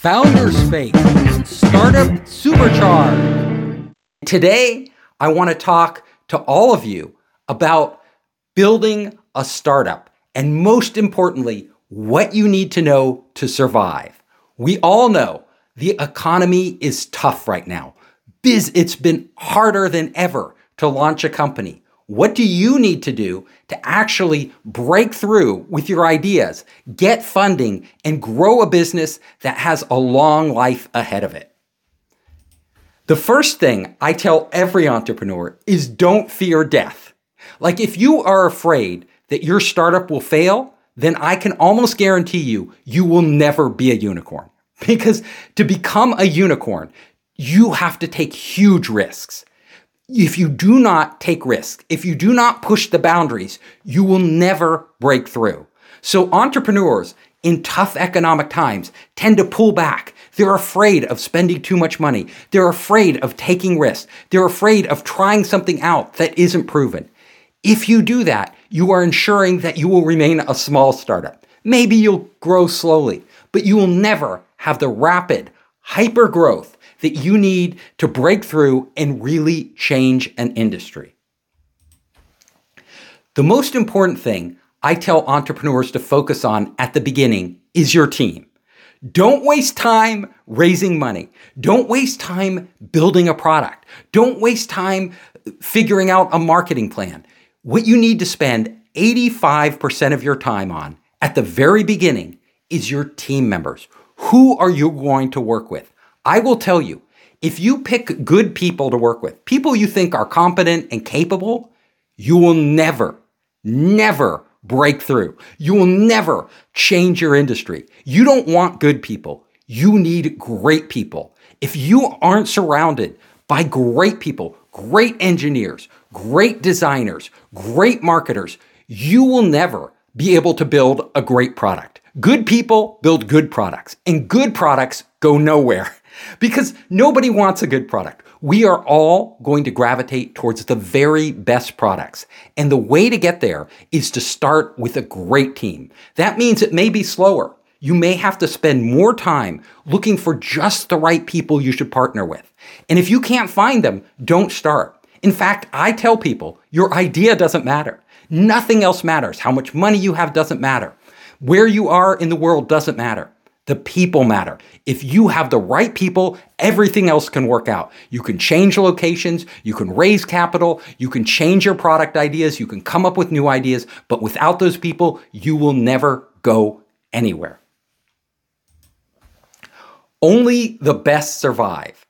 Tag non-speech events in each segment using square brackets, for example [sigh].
Founders Space, Startup Supercharged. Today, I want to talk to all of you about building a startup and most importantly, what you need to know to survive. We all know the economy is tough right now. Biz, it's been harder than ever to launch a company. What do you need to do to actually break through with your ideas, get funding, and grow a business that has a long life ahead of it? The first thing I tell every entrepreneur is don't fear death. Like if you are afraid that your startup will fail, then I can almost guarantee you, you will never be a unicorn. [laughs] Because to become a unicorn, you have to take huge risks if you do not take risks, if you do not push the boundaries, you will never break through. So entrepreneurs in tough economic times tend to pull back. They're afraid of spending too much money. They're afraid of taking risks. They're afraid of trying something out that isn't proven. If you do that, you are ensuring that you will remain a small startup. Maybe you'll grow slowly, but you will never have the rapid hyper growth that you need to break through and really change an industry. The most important thing I tell entrepreneurs to focus on at the beginning is your team. Don't waste time raising money. Don't waste time building a product. Don't waste time figuring out a marketing plan. What you need to spend 85% of your time on at the very beginning is your team members. Who are you going to work with? I will tell you, if you pick good people to work with, people you think are competent and capable, you will never, never break through. You will never change your industry. You don't want good people. You need great people. If you aren't surrounded by great people, great engineers, great designers, great marketers, you will never be able to build a great product. Good people build good products, and good products go nowhere. [laughs] because nobody wants a good product. We are all going to gravitate towards the very best products. And the way to get there is to start with a great team. That means it may be slower. You may have to spend more time looking for just the right people you should partner with. And if you can't find them, don't start. In fact, I tell people your idea doesn't matter. Nothing else matters. How much money you have doesn't matter. Where you are in the world doesn't matter. The people matter. If you have the right people, everything else can work out. You can change locations, you can raise capital, you can change your product ideas, you can come up with new ideas, but without those people, you will never go anywhere. Only the best survive.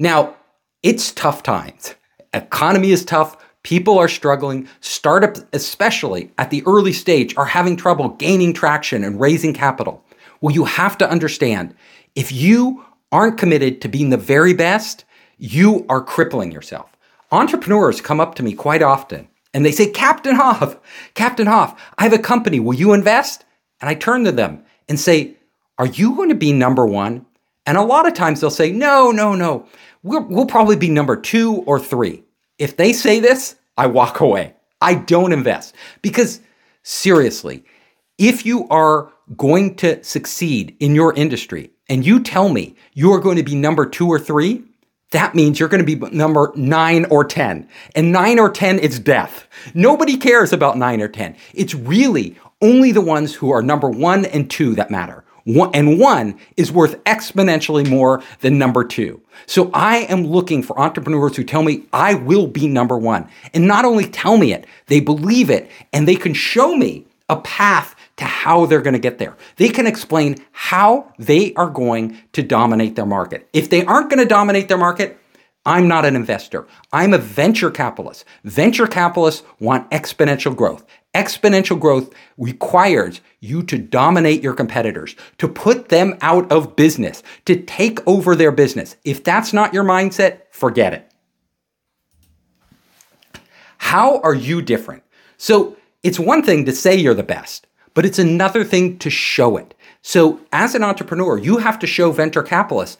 Now, it's tough times. Economy is tough. People are struggling. Startups, especially at the early stage, are having trouble gaining traction and raising capital. Well, you have to understand if you aren't committed to being the very best, you are crippling yourself. Entrepreneurs come up to me quite often and they say, Captain Hoff, Captain Hoff, I have a company. Will you invest? And I turn to them and say, Are you going to be number one? And a lot of times they'll say, No, no, no. We'll, we'll probably be number two or three. If they say this, I walk away. I don't invest because seriously, if you are going to succeed in your industry and you tell me you're going to be number two or three, that means you're going to be number nine or 10. And nine or 10 is death. Nobody cares about nine or 10. It's really only the ones who are number one and two that matter. One, and one is worth exponentially more than number two. So I am looking for entrepreneurs who tell me I will be number one. And not only tell me it, they believe it and they can show me a path to how they're going to get there. They can explain how they are going to dominate their market. If they aren't going to dominate their market, I'm not an investor. I'm a venture capitalist. Venture capitalists want exponential growth. Exponential growth requires you to dominate your competitors, to put them out of business, to take over their business. If that's not your mindset, forget it. How are you different? So it's one thing to say you're the best but it's another thing to show it. So, as an entrepreneur, you have to show venture capitalists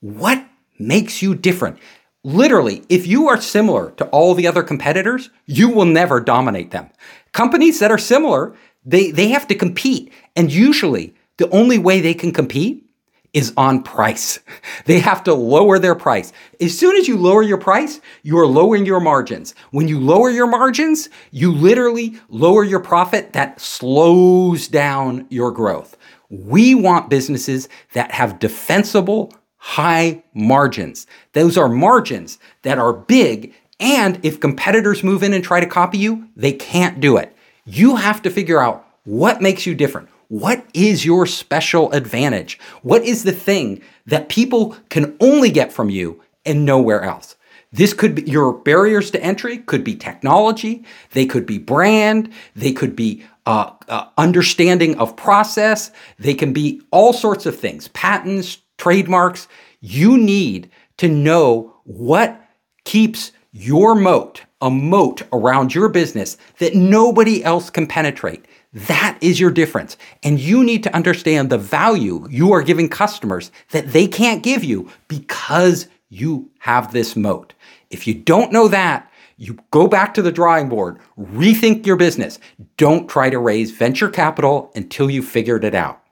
what makes you different. Literally, if you are similar to all the other competitors, you will never dominate them. Companies that are similar, they, they have to compete. And usually, the only way they can compete is on price. They have to lower their price. As soon as you lower your price, you are lowering your margins. When you lower your margins, you literally lower your profit that slows down your growth. We want businesses that have defensible, high margins. Those are margins that are big, and if competitors move in and try to copy you, they can't do it. You have to figure out what makes you different. What is your special advantage? What is the thing that people can only get from you and nowhere else? This could be your barriers to entry, could be technology, they could be brand, they could be uh, uh, understanding of process, they can be all sorts of things, patents, trademarks. You need to know what keeps your moat, a moat around your business that nobody else can penetrate. That is your difference. And you need to understand the value you are giving customers that they can't give you because you have this moat. If you don't know that, you go back to the drawing board, rethink your business. Don't try to raise venture capital until you figured it out.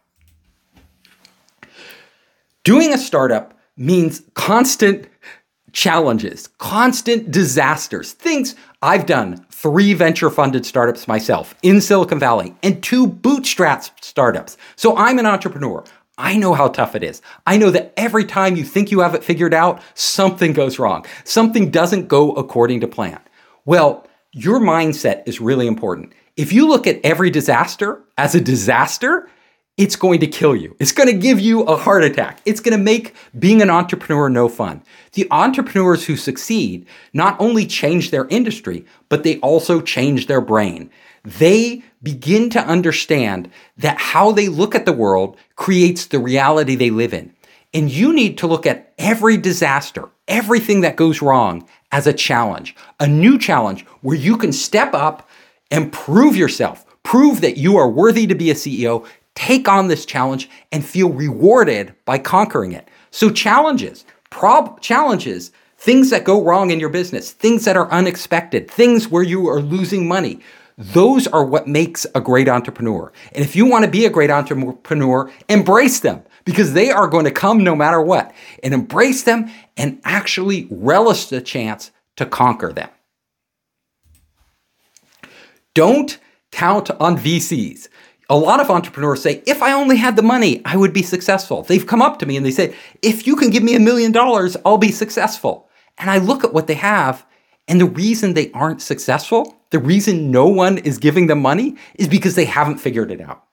Doing a startup means constant challenges, constant disasters, things I've done three venture funded startups myself in Silicon Valley and two bootstrap startups. So I'm an entrepreneur. I know how tough it is. I know that every time you think you have it figured out, something goes wrong. Something doesn't go according to plan. Well, your mindset is really important. If you look at every disaster as a disaster, it's going to kill you. It's going to give you a heart attack. It's going to make being an entrepreneur no fun. The entrepreneurs who succeed not only change their industry, but they also change their brain. They begin to understand that how they look at the world creates the reality they live in. And you need to look at every disaster, everything that goes wrong as a challenge, a new challenge where you can step up and prove yourself, prove that you are worthy to be a CEO, take on this challenge and feel rewarded by conquering it. So challenges, prob challenges, things that go wrong in your business, things that are unexpected, things where you are losing money. Those are what makes a great entrepreneur. And if you want to be a great entrepreneur, embrace them because they are going to come no matter what. And embrace them and actually relish the chance to conquer them. Don't count on VCs a lot of entrepreneurs say, if I only had the money, I would be successful. They've come up to me and they say, if you can give me a million dollars, I'll be successful. And I look at what they have, and the reason they aren't successful, the reason no one is giving them money, is because they haven't figured it out.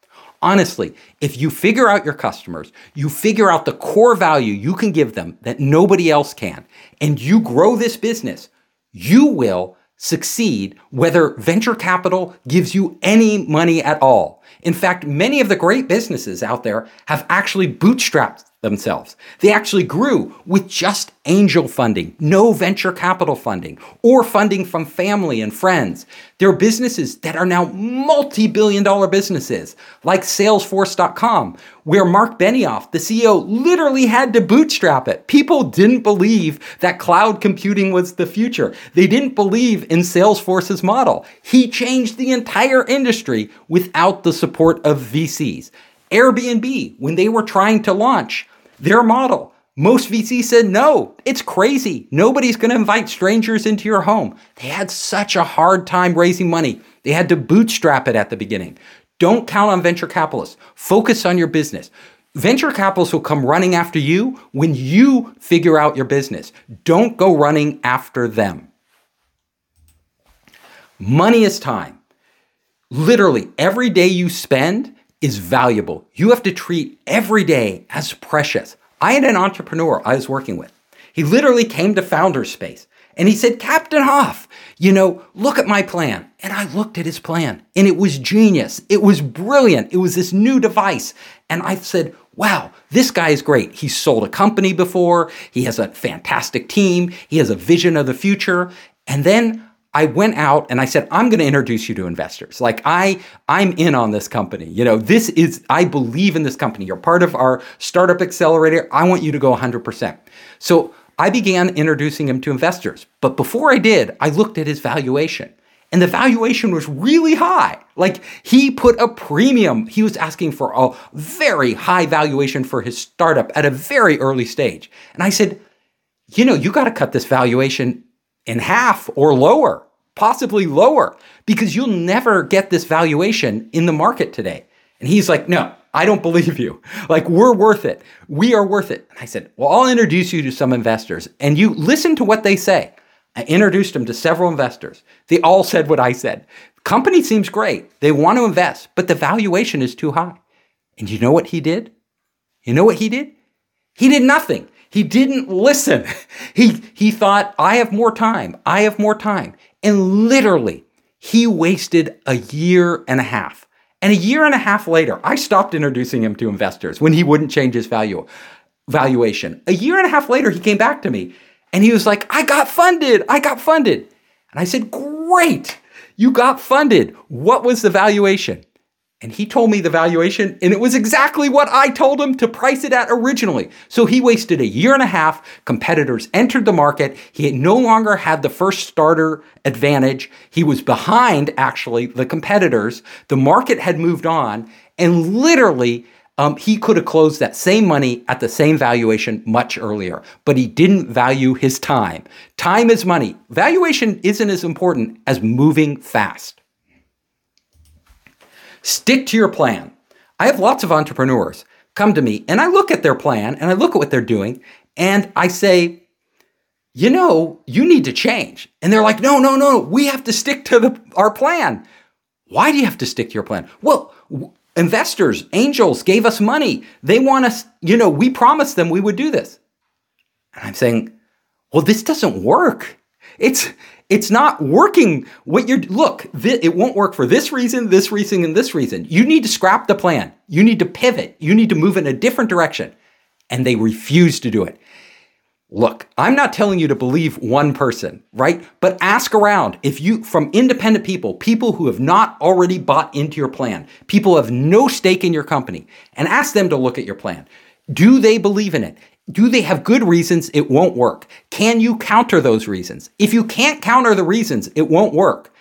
Honestly, if you figure out your customers, you figure out the core value you can give them that nobody else can, and you grow this business, you will succeed whether venture capital gives you any money at all. In fact, many of the great businesses out there have actually bootstrapped themselves. They actually grew with just angel funding, no venture capital funding, or funding from family and friends. There are businesses that are now multi billion dollar businesses, like Salesforce.com, where Marc Benioff, the CEO, literally had to bootstrap it. People didn't believe that cloud computing was the future. They didn't believe in Salesforce's model. He changed the entire industry without the support of VCs. Airbnb, when they were trying to launch, their model. Most VCs said, no, it's crazy. Nobody's going to invite strangers into your home. They had such a hard time raising money. They had to bootstrap it at the beginning. Don't count on venture capitalists. Focus on your business. Venture capitalists will come running after you when you figure out your business. Don't go running after them. Money is time. Literally, every day you spend is valuable. You have to treat every day as precious. I had an entrepreneur I was working with. He literally came to Founders Space and he said, Captain Hoff, you know, look at my plan. And I looked at his plan and it was genius. It was brilliant. It was this new device. And I said, wow, this guy is great. He's sold a company before. He has a fantastic team. He has a vision of the future. And then I went out and I said, I'm going to introduce you to investors. Like I, I'm in on this company. You know, this is, I believe in this company. You're part of our startup accelerator. I want you to go 100%. So I began introducing him to investors. But before I did, I looked at his valuation and the valuation was really high. Like he put a premium. He was asking for a very high valuation for his startup at a very early stage. And I said, you know, you got to cut this valuation in half or lower, possibly lower, because you'll never get this valuation in the market today. And he's like, no, I don't believe you. [laughs] Like, we're worth it. We are worth it. And I said, well, I'll introduce you to some investors and you listen to what they say. I introduced him to several investors. They all said what I said. Company seems great. They want to invest, but the valuation is too high. And you know what he did? You know what he did? He did nothing. He didn't listen. He, he thought, I have more time. I have more time. And literally, he wasted a year and a half. And a year and a half later, I stopped introducing him to investors when he wouldn't change his value valuation. A year and a half later, he came back to me and he was like, I got funded. I got funded. And I said, Great. You got funded. What was the valuation? And he told me the valuation, and it was exactly what I told him to price it at originally. So he wasted a year and a half. Competitors entered the market. He no longer had the first starter advantage. He was behind, actually, the competitors. The market had moved on, and literally, um, he could have closed that same money at the same valuation much earlier, but he didn't value his time. Time is money. Valuation isn't as important as moving fast. Stick to your plan. I have lots of entrepreneurs come to me and I look at their plan and I look at what they're doing and I say, you know, you need to change. And they're like, no, no, no, we have to stick to the, our plan. Why do you have to stick to your plan? Well, w- investors, angels gave us money. They want us, you know, we promised them we would do this. And I'm saying, well, this doesn't work. It's it's not working. What you're look, th- it won't work for this reason, this reason, and this reason. You need to scrap the plan. You need to pivot. You need to move in a different direction. And they refuse to do it. Look, I'm not telling you to believe one person, right? But ask around. If you, from independent people, people who have not already bought into your plan, people have no stake in your company, and ask them to look at your plan. Do they believe in it? Do they have good reasons it won't work? Can you counter those reasons? If you can't counter the reasons it won't work,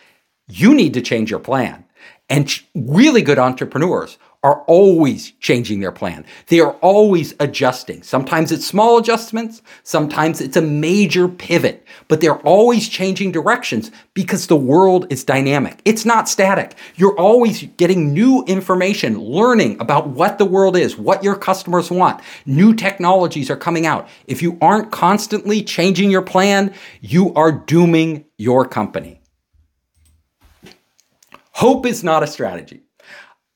you need to change your plan. And really good entrepreneurs are always changing their plan. They are always adjusting. Sometimes it's small adjustments, sometimes it's a major pivot, but they're always changing directions because the world is dynamic. It's not static. You're always getting new information, learning about what the world is, what your customers want. New technologies are coming out. If you aren't constantly changing your plan, you are dooming your company. Hope is not a strategy.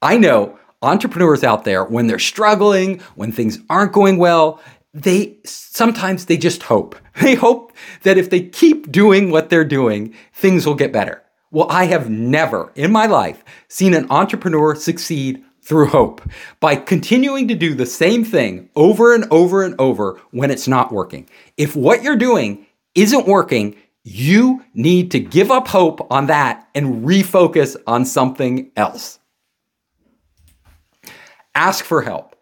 I know entrepreneurs out there, when they're struggling, when things aren't going well, they sometimes they just hope. [laughs] They hope that if they keep doing what they're doing, things will get better. Well, I have never in my life seen an entrepreneur succeed through hope by continuing to do the same thing over and over and over when it's not working. If what you're doing isn't working, you need to give up hope on that and refocus on something else ask for help.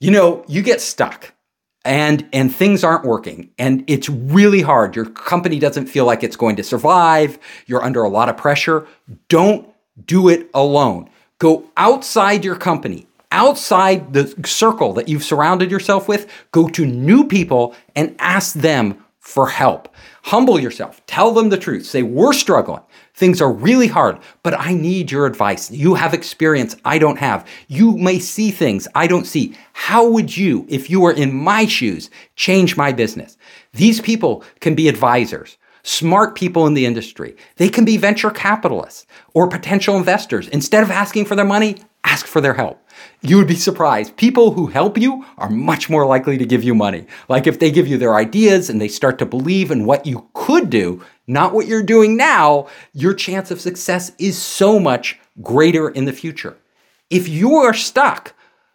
You know, you get stuck and and things aren't working and it's really hard. Your company doesn't feel like it's going to survive. You're under a lot of pressure. Don't do it alone. Go outside your company, outside the circle that you've surrounded yourself with. Go to new people and ask them for help. Humble yourself. Tell them the truth. Say, we're struggling. Things are really hard, but I need your advice. You have experience I don't have. You may see things I don't see. How would you, if you were in my shoes, change my business? These people can be advisors smart people in the industry. They can be venture capitalists or potential investors. Instead of asking for their money, ask for their help. You would be surprised. People who help you are much more likely to give you money. Like if they give you their ideas and they start to believe in what you could do, not what you're doing now, your chance of success is so much greater in the future. If you are stuck,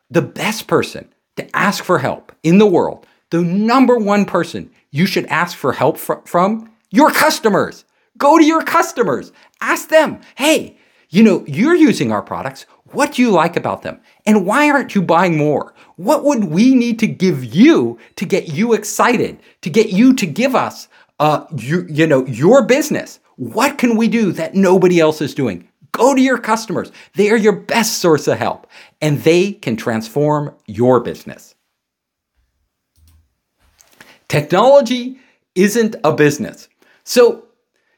the best person to ask for help in the world, the number one person you should ask for help fr- from, your customers. Go to your customers. Ask them, hey, you know, you're using our products. What do you like about them? And why aren't you buying more? What would we need to give you to get you excited, to get you to give us uh, you, you know, your business. What can we do that nobody else is doing? Go to your customers. They are your best source of help, and they can transform your business. Technology isn't a business. So,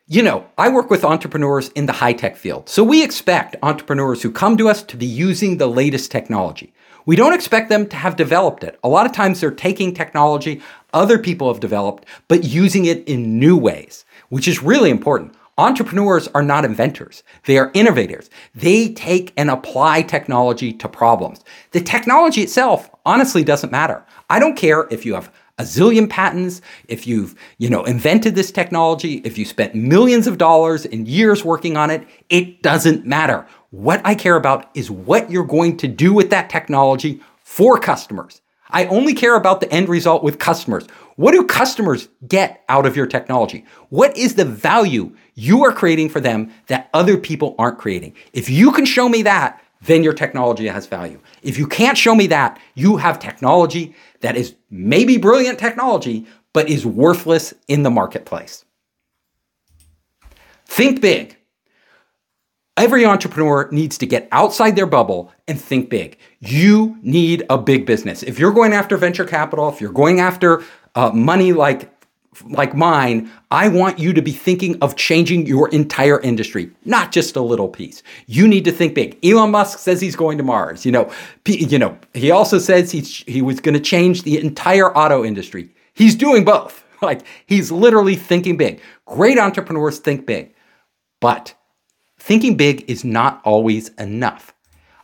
you know, I work with entrepreneurs in the high tech field. So we expect entrepreneurs who come to us to be using the latest technology. We don't expect them to have developed it. A lot of times they're taking technology other people have developed, but using it in new ways, which is really important. Entrepreneurs are not inventors. They are innovators. They take and apply technology to problems. The technology itself honestly doesn't matter. I don't care if you have a zillion patents, if you've, you know, invented this technology, if you spent millions of dollars and years working on it, it doesn't matter. What I care about is what you're going to do with that technology for customers. I only care about the end result with customers. What do customers get out of your technology? What is the value you are creating for them that other people aren't creating? If you can show me that, then your technology has value. If you can't show me that, you have technology that is maybe brilliant technology, but is worthless in the marketplace. Think big. Every entrepreneur needs to get outside their bubble and think big. You need a big business. If you're going after venture capital, if you're going after uh, money like like mine, I want you to be thinking of changing your entire industry, not just a little piece. You need to think big. Elon Musk says he's going to Mars. You know, you know. He also says he's he was going to change the entire auto industry. He's doing both. [laughs] Like he's literally thinking big. Great entrepreneurs think big, but thinking big is not always enough.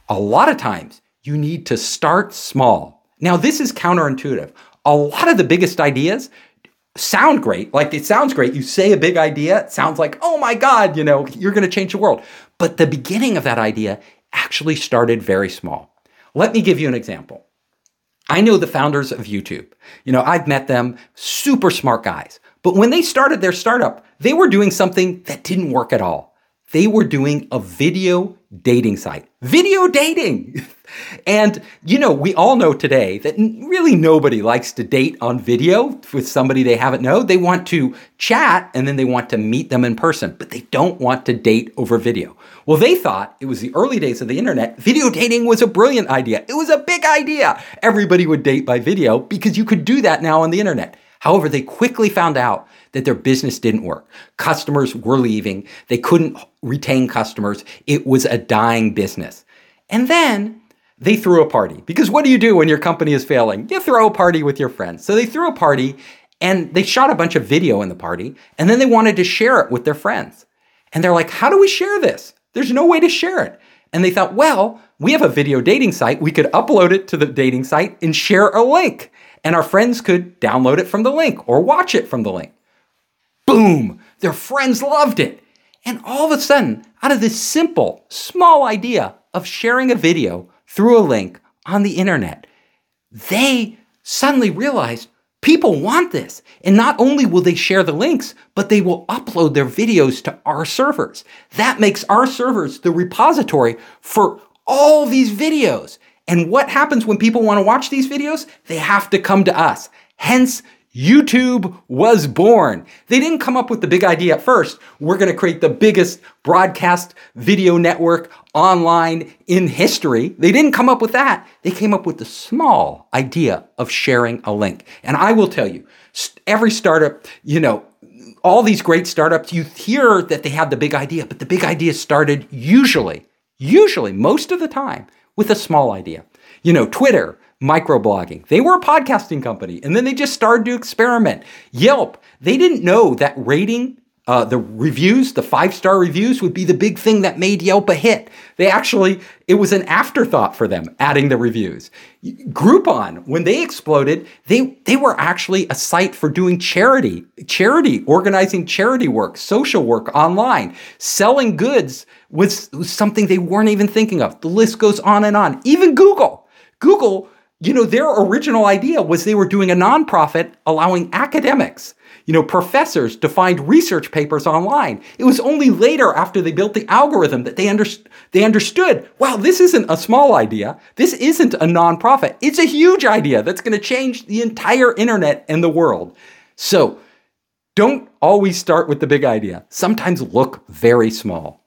A lot of times, you need to start small. Now, this is counterintuitive. A lot of the biggest ideas sound great. Like it sounds great. You say a big idea, it sounds like, oh my God, you know, you're going to change the world. But the beginning of that idea actually started very small. Let me give you an example. I know the founders of YouTube. You know, I've met them, super smart guys. But when they started their startup, they were doing something that didn't work at all they were doing a video dating site. Video dating! [laughs] and, you know, we all know today that really nobody likes to date on video with somebody they haven't known. They want to chat and then they want to meet them in person, but they don't want to date over video. Well, they thought it was the early days of the internet. Video dating was a brilliant idea. It was a big idea. Everybody would date by video because you could do that now on the internet. However, they quickly found out that their business didn't work. Customers were leaving. They couldn't retain customers. It was a dying business. And then they threw a party because what do you do when your company is failing? You throw a party with your friends. So they threw a party and they shot a bunch of video in the party and then they wanted to share it with their friends. And they're like, how do we share this? There's no way to share it. And they thought, well, we have a video dating site. We could upload it to the dating site and share a link and our friends could download it from the link or watch it from the link. Boom! Their friends loved it. And all of a sudden, out of this simple, small idea of sharing a video through a link on the internet, they suddenly realized people want this. And not only will they share the links, but they will upload their videos to our servers. That makes our servers the repository for all these videos. And what happens when people want to watch these videos? They have to come to us. Hence, YouTube was born. They didn't come up with the big idea at first. We're going to create the biggest broadcast video network online in history. They didn't come up with that. They came up with the small idea of sharing a link. And I will tell you, every startup, you know, all these great startups, you hear that they have the big idea, but the big idea started usually, usually, most of the time, with a small idea. You know, Twitter, microblogging. They were a podcasting company and then they just started to experiment. Yelp, they didn't know that rating uh, the reviews, the five star reviews would be the big thing that made Yelp a hit. They actually, it was an afterthought for them adding the reviews. Groupon, when they exploded, they, they were actually a site for doing charity, charity, organizing charity work, social work online. Selling goods was, was something they weren't even thinking of. The list goes on and on. Even Google. Google you know, their original idea was they were doing a nonprofit allowing academics, you know, professors to find research papers online. It was only later after they built the algorithm that they, under- they understood, wow, this isn't a small idea. This isn't a nonprofit. It's a huge idea that's going to change the entire internet and the world. So Don't always start with the big idea. Sometimes look very small.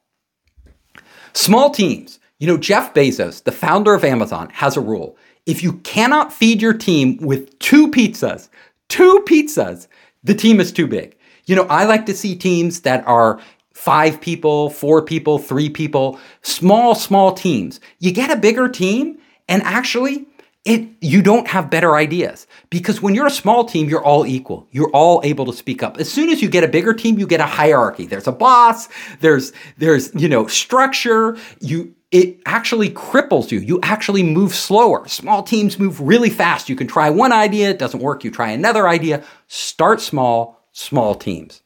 Small teams. You know, Jeff Bezos, the founder of Amazon, has a rule. If you cannot feed your team with two pizzas, two pizzas, the team is too big. You know, I like to see teams that are five people, four people, three people, small, small teams. You get a bigger team, and actually, it you don't have better ideas because when you're a small team you're all equal you're all able to speak up as soon as you get a bigger team you get a hierarchy there's a boss there's there's you know structure you it actually cripples you. You actually move slower. Small teams move really fast. You can try one idea, it doesn't work, you try another idea. Start small, small teams.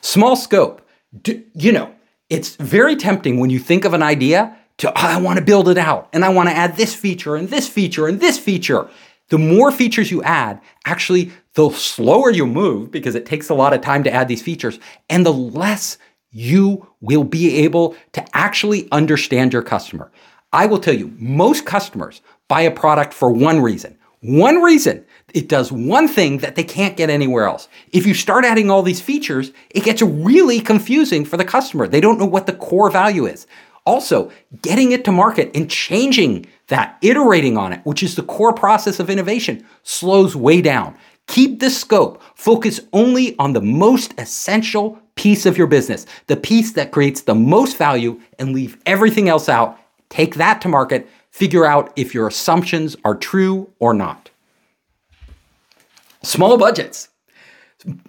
Small scope. Do, you know, it's very tempting when you think of an idea to, oh, I want to build it out and I want to add this feature and this feature and this feature. The more features you add, actually, the slower you move because it takes a lot of time to add these features and the less you will be able to actually understand your customer. I will tell you, most customers buy a product for one reason. One reason. It does one thing that they can't get anywhere else. If you start adding all these features, it gets really confusing for the customer. They don't know what the core value is. Also, getting it to market and changing that, iterating on it, which is the core process of innovation, slows way down. Keep the scope. Focus only on the most essential piece of your business, the piece that creates the most value, and leave everything else out. Take that to market, figure out if your assumptions are true or not. Small budgets.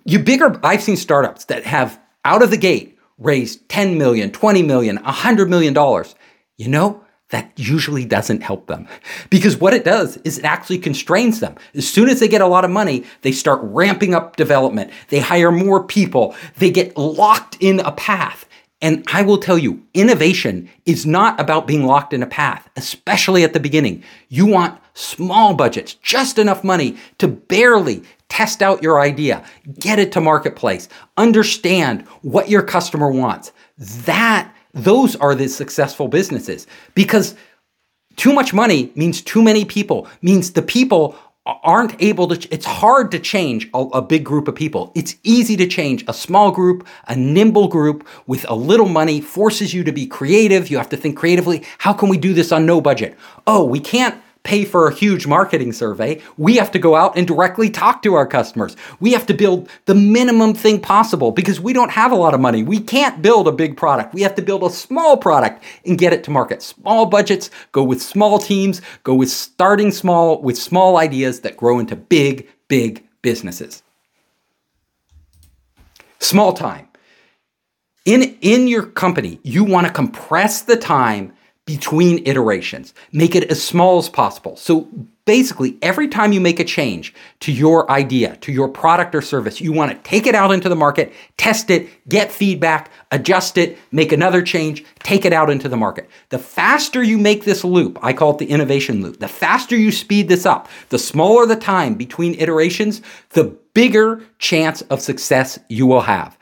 You bigger, I've seen startups that have out of the gate raised 10 million, 20 million, 100 million dollars. You know, that usually doesn't help them. Because what it does is it actually constrains them. As soon as they get a lot of money, they start ramping up development. They hire more people. They get locked in a path. And I will tell you, innovation is not about being locked in a path, especially at the beginning. You want small budgets, just enough money to barely test out your idea, get it to marketplace, understand what your customer wants. That those are the successful businesses because too much money means too many people, means the people aren't able to, it's hard to change a, a, big group of people. It's easy to change a small group, a nimble group with a little money forces you to be creative. You have to think creatively. How can we do this on no budget? Oh, we can't pay for a huge marketing survey. We have to go out and directly talk to our customers. We have to build the minimum thing possible because we don't have a lot of money. We can't build a big product. We have to build a small product and get it to market. Small budgets, go with small teams, go with starting small with small ideas that grow into big, big businesses. Small time. In, in your company, you want to compress the time between iterations. Make it as small as possible. So basically, every time you make a change to your idea, to your product or service, you want to take it out into the market, test it, get feedback, adjust it, make another change, take it out into the market. The faster you make this loop, I call it the innovation loop, the faster you speed this up, the smaller the time between iterations, the bigger chance of success you will have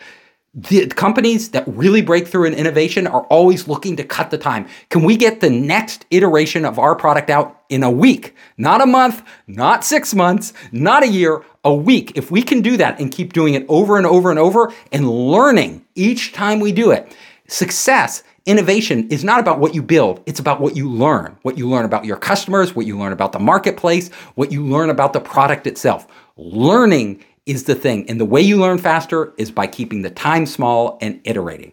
the companies that really break through in innovation are always looking to cut the time. Can we get the next iteration of our product out in a week? Not a month, not six months, not a year, a week. If we can do that and keep doing it over and over and over and learning each time we do it, success innovation is not about what you build, it's about what you learn. What you learn about your customers, what you learn about the marketplace, what you learn about the product itself. Learning is the thing. And the way you learn faster is by keeping the time small and iterating.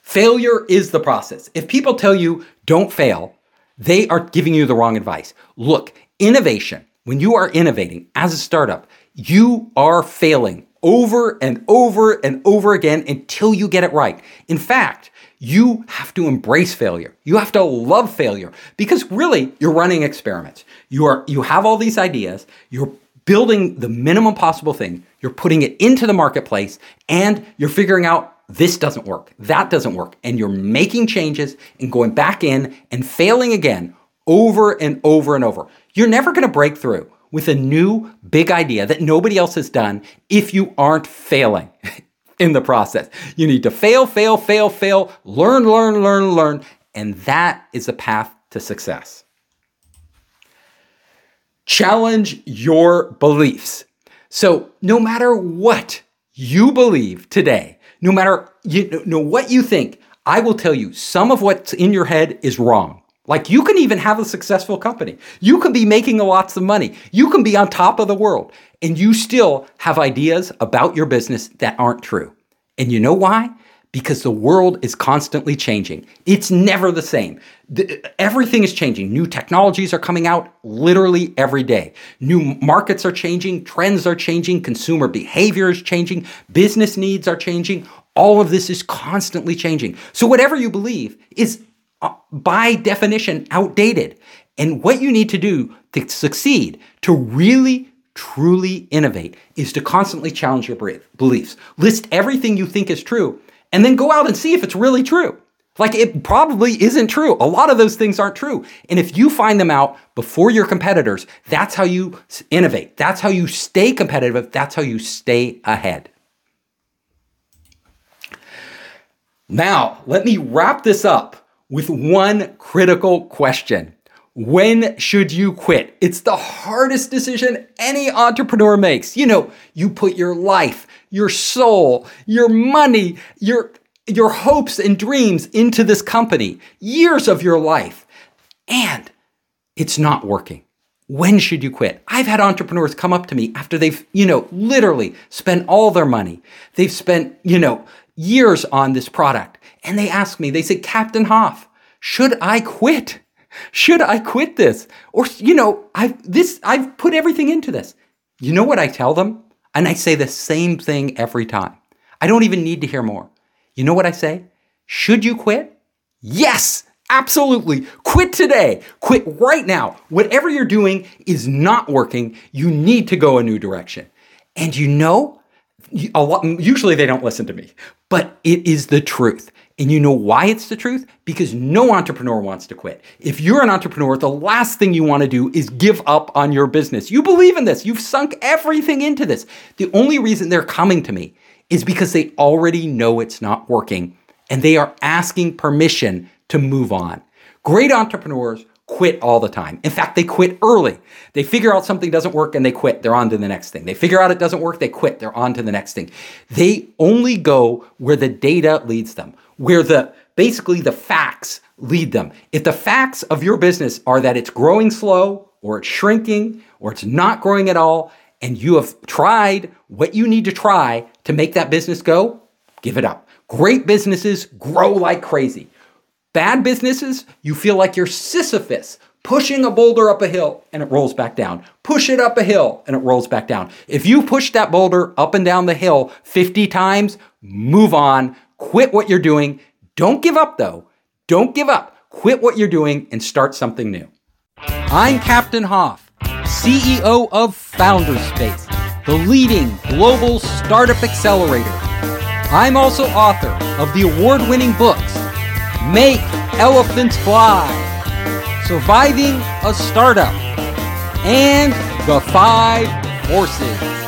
Failure is the process. If people tell you don't fail, they are giving you the wrong advice. Look, innovation, when you are innovating as a startup, you are failing over and over and over again until you get it right. In fact, you have to embrace failure. You have to love failure because really you're running experiments. You are you have all these ideas, you're building the minimum possible thing, you're putting it into the marketplace and you're figuring out this doesn't work. That doesn't work. And you're making changes and going back in and failing again over and over and over. You're never going to break through with a new big idea that nobody else has done if you aren't failing. [laughs] in the process. You need to fail, fail, fail, fail, learn, learn, learn, learn. And that is the path to success. Challenge your beliefs. So no matter what you believe today, no matter you know what you think, I will tell you some of what's in your head is wrong. Like you can even have a successful company. You can be making lots of money. You can be on top of the world and you still have ideas about your business that aren't true. And you know why? Because the world is constantly changing. It's never the same. Everything is changing. New technologies are coming out literally every day. New markets are changing, trends are changing, consumer behavior is changing, business needs are changing. All of this is constantly changing. So whatever you believe is Uh, by definition outdated. And what you need to do to succeed, to really truly innovate, is to constantly challenge your beliefs. List everything you think is true, and then go out and see if it's really true. Like it probably isn't true. A lot of those things aren't true. And if you find them out before your competitors, that's how you innovate. That's how you stay competitive. That's how you stay ahead. Now, let me wrap this up with one critical question. When should you quit? It's the hardest decision any entrepreneur makes. You know, you put your life, your soul, your money, your your hopes and dreams into this company, years of your life, and it's not working. When should you quit? I've had entrepreneurs come up to me after they've, you know, literally spent all their money. They've spent, you know, years on this product and they ask me, they say, Captain Hoff, should I quit? Should I quit this? Or, you know, I've this, I've put everything into this. You know what I tell them? And I say the same thing every time. I don't even need to hear more. You know what I say? Should you quit? Yes, absolutely. Quit today. Quit right now. Whatever you're doing is not working. You need to go a new direction. And you know, a lot, usually they don't listen to me, but it is the truth. And you know why it's the truth? Because no entrepreneur wants to quit. If you're an entrepreneur, the last thing you want to do is give up on your business. You believe in this, you've sunk everything into this. The only reason they're coming to me is because they already know it's not working and they are asking permission to move on. Great entrepreneurs quit all the time. In fact, they quit early. They figure out something doesn't work and they quit. They're on to the next thing. They figure out it doesn't work, they quit. They're on to the next thing. They only go where the data leads them, where the basically the facts lead them. If the facts of your business are that it's growing slow or it's shrinking or it's not growing at all and you have tried what you need to try to make that business go, give it up. Great businesses grow like crazy. Bad businesses, you feel like you're Sisyphus pushing a boulder up a hill and it rolls back down. Push it up a hill and it rolls back down. If you push that boulder up and down the hill 50 times, move on, quit what you're doing. Don't give up though. Don't give up. Quit what you're doing and start something new. I'm Captain Hoff, CEO of Founders Space, the leading global startup accelerator. I'm also author of the award winning books Make Elephants Fly, Surviving a Startup, and The Five Forces.